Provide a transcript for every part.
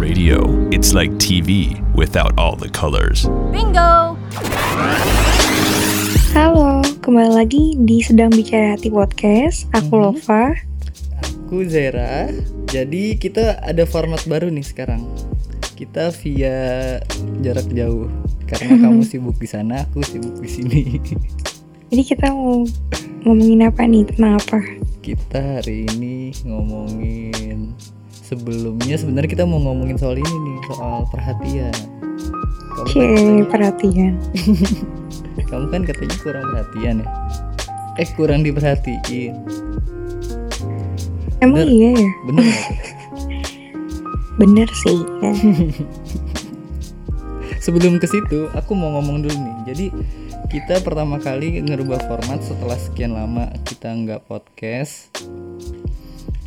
Radio, it's like TV without all the colors. Bingo! Halo, kembali lagi di Sedang Bicara Hati Podcast. Aku. Lova. Aku Zera. Jadi kita ada format baru nih sekarang. Kita via jarak jauh. Karena kamu sibuk di sana, aku sibuk di sini. Jadi kita mau ngomongin apa nih? Tentang apa? kita hari ini ngomongin sebelumnya sebenarnya kita mau ngomongin soal ini nih, soal perhatian. Kamu kan Cie, katanya, perhatian. kamu kan katanya kurang perhatian ya. Eh kurang diperhatiin. Emang Bener. iya ya? Bener? Bener sih. ya. sebelum ke situ aku mau ngomong dulu nih jadi kita pertama kali ngerubah format setelah sekian lama kita nggak podcast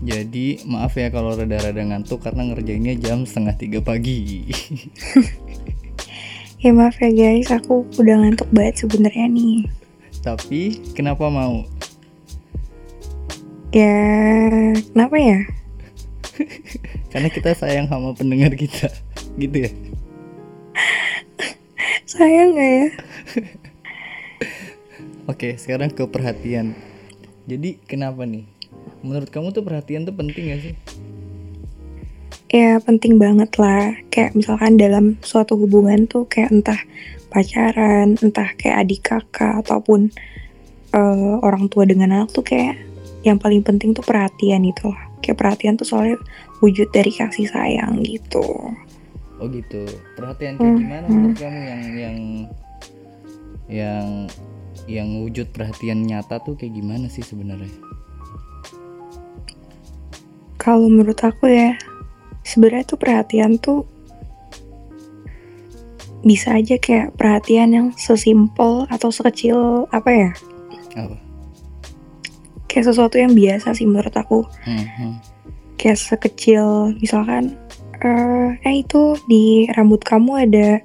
jadi maaf ya kalau rada-rada ngantuk karena ngerjainnya jam setengah tiga pagi ya maaf ya guys, aku udah ngantuk banget sebenarnya nih. tapi kenapa mau Ya, kenapa ya? karena kita sayang sama pendengar kita gitu ya Sayang nggak ya? oke sekarang ke perhatian jadi kenapa nih menurut kamu tuh perhatian tuh penting gak sih Ya penting banget lah. Kayak misalkan dalam suatu hubungan tuh kayak entah pacaran, entah kayak adik kakak ataupun eh, orang tua dengan anak tuh kayak yang paling penting tuh perhatian itu lah. Kayak perhatian tuh soalnya wujud dari kasih sayang gitu. Oh gitu. Perhatian kayak Hmm, gimana hmm. menurut kamu yang yang yang yang wujud perhatian nyata tuh kayak gimana sih sebenarnya? Kalau menurut aku ya, sebenarnya tuh perhatian tuh bisa aja kayak perhatian yang sesimpel atau sekecil apa ya? Apa? Kayak sesuatu yang biasa sih menurut aku. Hmm, kayak sekecil misalkan eh eh itu di rambut kamu ada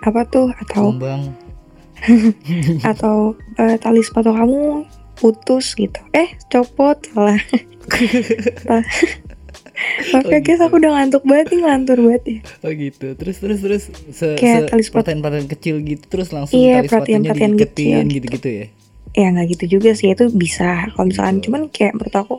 apa tuh atau Kumbang. atau eh, tali sepatu kamu putus gitu eh copot salah Maaf ya Oh, guys gitu. aku udah ngantuk banget nih ngelantur banget ya Oh gitu. Terus terus terus se, Kayak se tali sepatu. kecil gitu terus langsung Iya, tali sepatunya perhatian-perhatian diiketin kecil. gitu-gitu ya. Ya nggak gitu juga sih. Itu bisa. Kalau misalkan cuman kayak menurut aku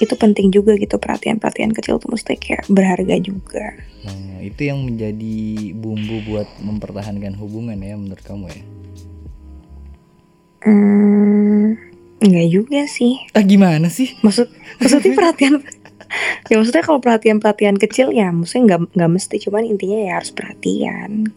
itu penting juga gitu perhatian-perhatian kecil tuh mesti kayak berharga juga. Nah, itu yang menjadi bumbu buat mempertahankan hubungan ya menurut kamu ya. hmm nggak juga sih. Ah gimana sih? maksud maksudnya perhatian ya maksudnya kalau perhatian perhatian kecil ya maksudnya nggak nggak mesti. Cuman intinya ya harus perhatian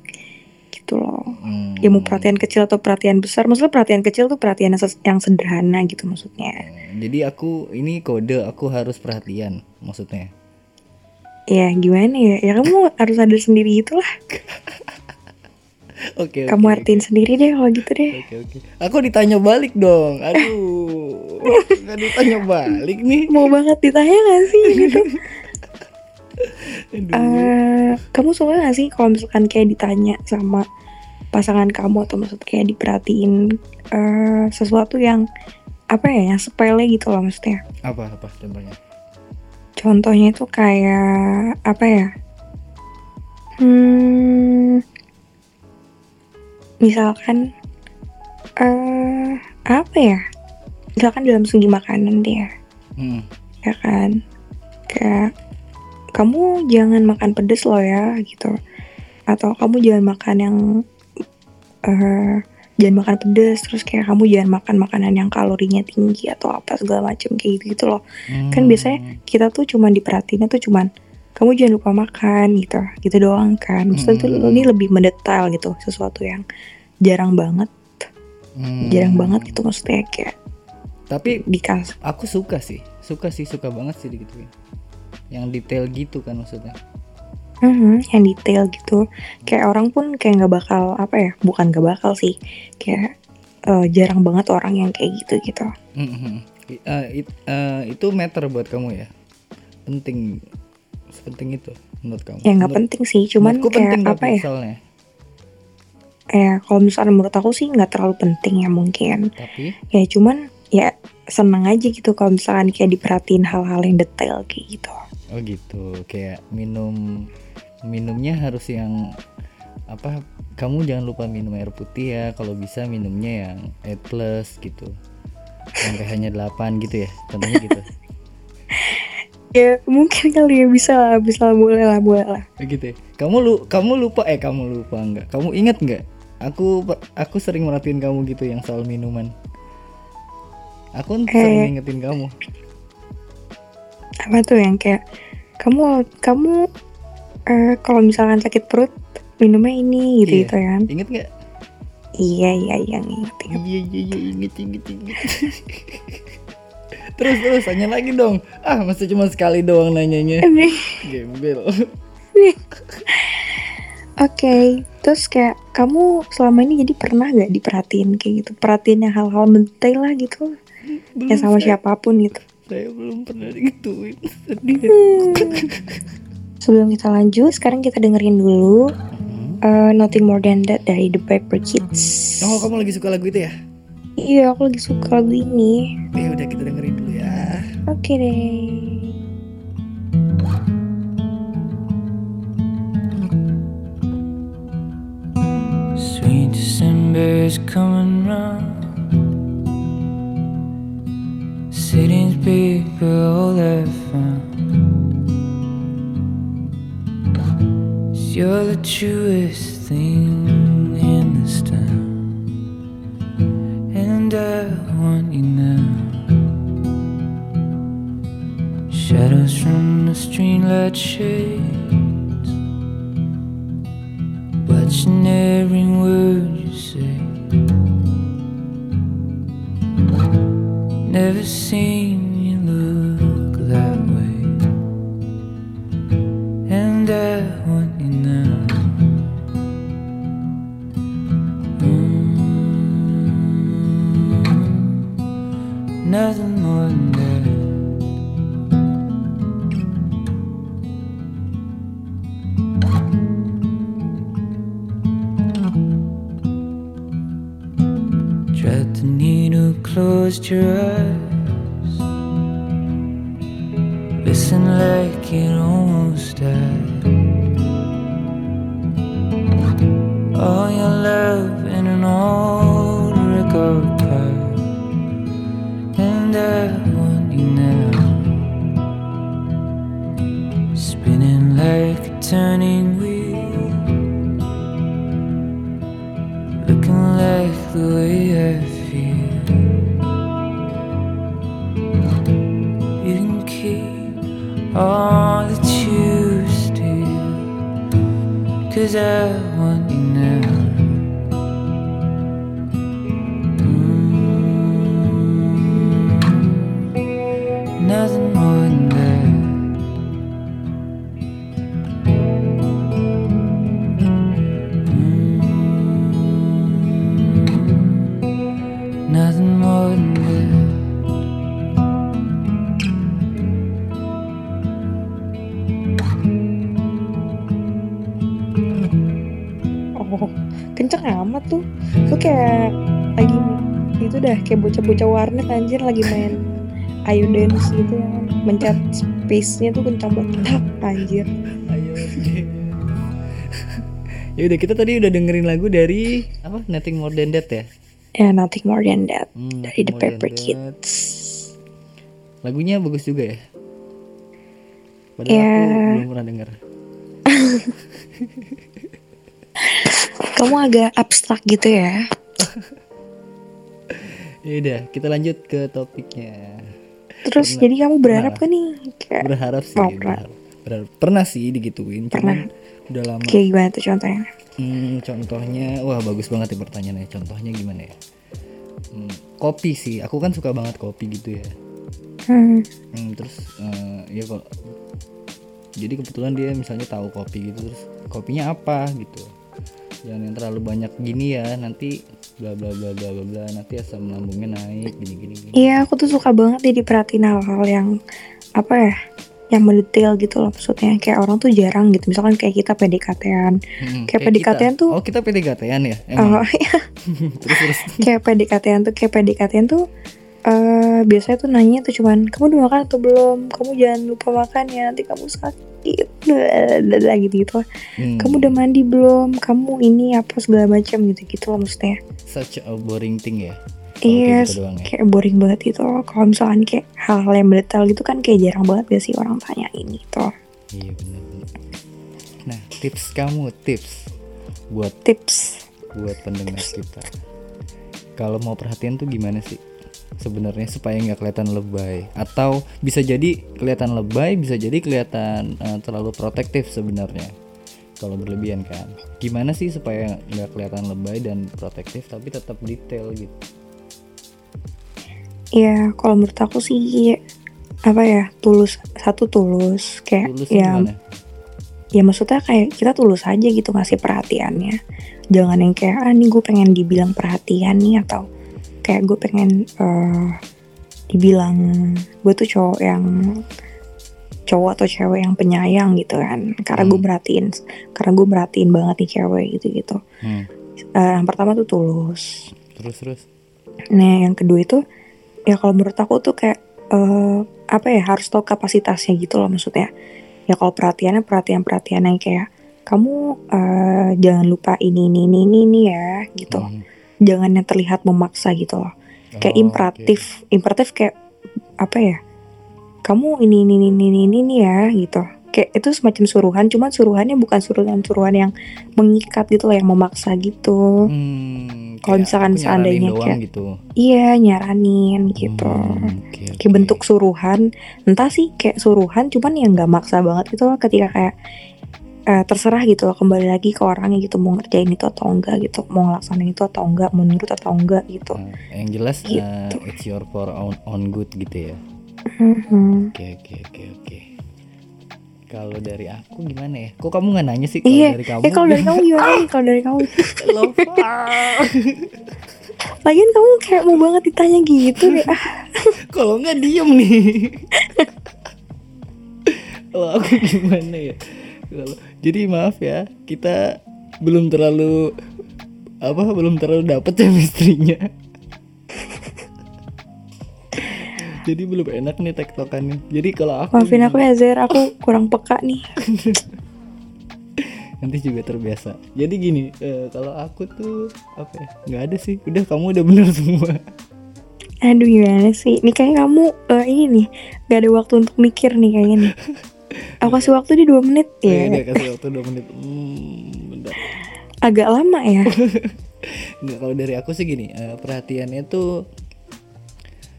gitu loh Hmm. ya mau perhatian kecil atau perhatian besar maksudnya perhatian kecil tuh perhatian yang, sederhana gitu maksudnya Jadi aku ini kode aku harus perhatian maksudnya. ya gimana ya ya kamu harus sadar sendiri itulah Oke. kamu oke, artiin sendiri deh kalau gitu deh Oke oke. Aku ditanya balik dong. Aduh. Nggak ditanya balik nih. mau banget ditanya gak sih gitu Aduh. Eh, kamu suka gak sih kalau misalkan kayak ditanya sama pasangan kamu atau maksud kayak diperhatiin eh, sesuatu yang apa ya yang sepele gitu loh maksudnya. Apa apa contohnya? contohnya itu kayak apa ya? Hmm misalkan eh apa ya? Misalkan dalam segi makanan deh ya. Hmm. ya kan? Kayak kamu jangan makan pedes loh ya gitu. Atau kamu jangan makan yang eh jangan makan pedes terus kayak kamu jangan makan makanan yang kalorinya tinggi atau apa segala macam kayak gitu gitu loh Kan biasanya kita tuh cuman diperhatiin tuh cuman kamu jangan lupa makan gitu gitu doang kan maksudnya tuh Hmm. ini lebih mendetail gitu sesuatu yang jarang banget Hmm. jarang banget gitu maksudnya kayak Tapi dikasih aku suka sih, suka sih, suka banget sih digituin. Yang detail gitu kan maksudnya. Mhm, yang detail gitu. Kayak orang pun kayak nggak bakal apa ya bukan nggak bakal sih. Kayak eh, jarang banget orang yang kayak gitu gitu. Mhm. I- eh, it- eh, itu meter buat kamu ya. penting sepenting itu menurut kamu? Ya nggak Menurut- penting sih cuman menurutku kayak penting apa tapi ya? soalnya ya kalau misalnya menurut aku sih nggak terlalu penting ya mungkin. Tapi? Ya cuman ya seneng aja gitu kalau misalkan kayak diperhatiin hal-hal yang detail kayak gitu. Oh gitu kayak minum minumnya harus yang apa kamu jangan lupa minum air putih ya kalau bisa minumnya yang A plus gitu. Yang pH-nya 8 gitu ya contohnya gitu. Ya mungkin kali ya bisa lah bisa lah boleh lah boleh lah. Gitu ya. kamu lu kamu lupa eh kamu lupa enggak? Kamu ingat nggak aku aku sering merhatiin kamu gitu yang soal minuman. Aku sering Eh. ngingetin kamu. Apa tuh yang kayak kamu kamu eh, kalau misalkan sakit perut minumnya ini gitu Iya. gitu kan. Inget nggak? Iya iya iya inget inget. iya iya iya inget inget inget terus terus tanya lagi dong. Ah masa cuma sekali doang nanyanya? Gembel. Oke, terus kayak kamu selama ini jadi pernah gak diperhatiin kayak gitu? Perhatiin yang hal-hal detail lah gitu, ya sama saya, siapa pun gitu. saya belum pernah digituin. Sedih Sebelum kita lanjut, sekarang kita dengerin dulu Hmm. uh, Nothing More Than That dari The Paper Kids. oh kamu lagi suka lagu itu ya Iya, aku lagi suka lagu ini. ya udah kita dengerin dulu ya Oke deh. Sweet December's coming round. City's big, but all I found you're the truest thing in this town, and I want you now. Shadows from the streetlight shades. Watching every word you say. Never seen Needle, closed your eyes. Listen like it almost died. All your love in an old record pile. And I want you now. Spinning like a turning wheel. Looking like the way I deserve. Tuh. Tuh kayak lagi itu dah kayak bocah-bocah warnet anjir lagi main ayo dance gitu ya. Mencet space-nya tuh kencang banget. Tak, anjir. ayo ya udah kita tadi udah dengerin lagu dari apa Nothing More Than That ya Ya, nothing more than that. Hmm, Dari The Paper. Kids. lagunya bagus juga ya padahal Ya. aku belum pernah denger Kamu agak abstrak gitu ya. ya udah kita lanjut ke topiknya Terus Pernah. jadi kamu berharap Pernah. kan nih kayak berharap sih Oh, berharap. Berharap. pernah sih digituin cuman udah lama kayak gimana tuh contohnya? Hmm, contohnya, wah bagus banget ya pertanyaannya. Contohnya gimana ya? Hmm, kopi sih, aku kan suka banget kopi gitu ya. Hmm. Hmm, terus eh, ya kalau jadi kebetulan dia misalnya tahu kopi gitu terus kopinya apa gitu. Jangan yang terlalu banyak gini ya, nanti bla bla bla bla bla bla nanti asam lambungnya naik gini gini. Iya, aku tuh suka banget deh diperhatiin hal-hal yang apa ya? yang mendetail gitu loh maksudnya kayak orang tuh jarang gitu misalkan kayak kita PDKT-an Hmm, Kayak PDKT-an kita. tuh- Oh kita PDKT-an ya? Emang? Oh, iya. terus terus. kayak PDKT-an tuh kayak PDKT-an tuh eh biasanya tuh nanya tuh cuman kamu udah makan atau belum kamu jangan lupa makan ya nanti kamu sakit Blablabla gitu gitu Hmm, kamu udah mandi belum kamu ini apa segala macam gitu gitu loh maksudnya such a boring thing ya. Iya kayak gitu doang ya. kayak boring banget gitu loh kalau misalkan kayak hal-hal yang mendetail gitu kan kayak jarang banget gak sih orang tanyain gitu Iya benar. Nah tips kamu tips buat tips buat pendengar kita. Kalau mau perhatian tuh gimana sih? Sebenarnya supaya nggak kelihatan lebay atau bisa jadi kelihatan lebay, bisa jadi kelihatan eh, terlalu protektif sebenarnya. Kalau berlebihan kan. Gimana sih supaya nggak kelihatan lebay dan protektif tapi tetap detail gitu. ya kalau menurut aku sih apa ya tulus satu tulus kayak Tulus ya gimana? ya maksudnya kayak kita tulus aja gitu ngasih perhatiannya jangan yang kayak ah nih gue pengen dibilang perhatian nih atau kayak gue pengen eh, dibilang gue tuh cowok yang cowok atau cewek yang penyayang gitu kan karena gue Hmm. merhatiin karena gue merhatiin banget nih cewek gitu gitu Hmm. yang pertama tuh tulus Terus terus. Nah, yang kedua itu ya kalau menurut aku tuh kayak eh, apa ya harus tahu kapasitasnya gitu loh maksudnya. Ya kalau perhatiannya perhatian-perhatian yang kayak kamu eh, jangan lupa ini ini ini ini, ini ya gitu. Hmm. Jangan yang terlihat memaksa gitu loh. Kayak Oh, imperatif, imperatif kayak apa ya? Kamu ini ini ini ini ini, ini ya gitu. Kayak itu semacam suruhan, cuman suruhannya bukan suruhan-suruhan yang mengikat gitu loh, yang memaksa gitu. Hmm, Kalau misalkan seandainya kayak- gitu. Iya, nyaranin gitu. Hmm, oke, kayak bentuk suruhan entah sih kayak suruhan cuman yang nggak maksa banget gitu loh ketika kayak eh, terserah gitu loh kembali lagi ke orangnya gitu mau ngerjain itu atau enggak gitu mau ngelaksanain itu atau enggak mau nurut atau enggak gitu Nah, yang jelas Gitu. uh, it's your for own, own good gitu ya. Mhm. Oke oke oke oke. Kalau dari aku gimana ya? Kok kamu nggak nanya sih kalau iya dari kamu? eh kalau dari kamu gimana nih kalau dari kamu lagian kamu kayak mau banget ditanya gitu deh ah kalau nggak diem nih. Kalau aku gimana ya? Kalau jadi maaf ya, kita belum terlalu apa belum terlalu dapet chemistry-nya. Jadi belum enak nih tektokannya. Jadi kalau aku maafin aku ya Zer. Aku kurang peka nih. Nanti juga terbiasa. Jadi gini eh, kalau aku tuh apa ya nggak ada sih. Udah kamu udah bener semua. Aduh gimana sih? Ini kayak kamu eh, ini nih gak ada waktu untuk mikir nih kayaknya nih aku kasih waktu di dua menit ya ya. udah kasih waktu dua menit. Hmm, bentar. Agak lama ya. Nggak kalau dari aku sih gini eh, perhatiannya tuh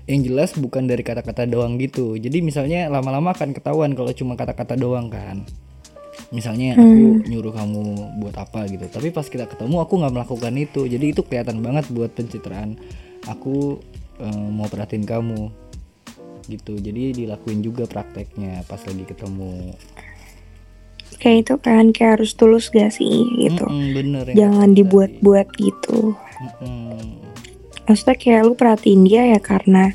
yang jelas bukan dari kata-kata doang gitu. Jadi misalnya lama-lama akan ketahuan kalau cuma kata-kata doang kan. Misalnya aku nyuruh kamu buat apa gitu. Tapi pas kita ketemu aku nggak melakukan itu. Jadi itu kelihatan banget buat pencitraan aku eh, mau perhatiin kamu gitu. Jadi dilakuin juga prakteknya pas lagi ketemu. Kayak itu kan kayak harus tulus gak sih gitu? Mm-mm, bener yang jangan dibuat-buat gitu. Mm-mm. maksudnya kayak lu perhatiin dia ya karena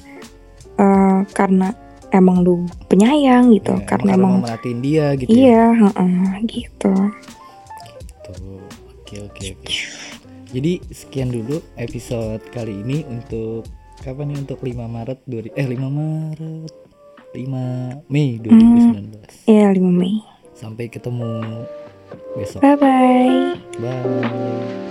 eh, karena emang lu penyayang gitu Ya, karena mau emang merhatiin dia gitu ya. iya heeh, gitu. Tuh, oke oke oke. Jadi sekian dulu episode kali ini untuk kapan nih untuk 5 Maret 2000 eh 5 Maret 5 Mei 2019. ya 5 Mei Sampai ketemu besok. bye bye Bye.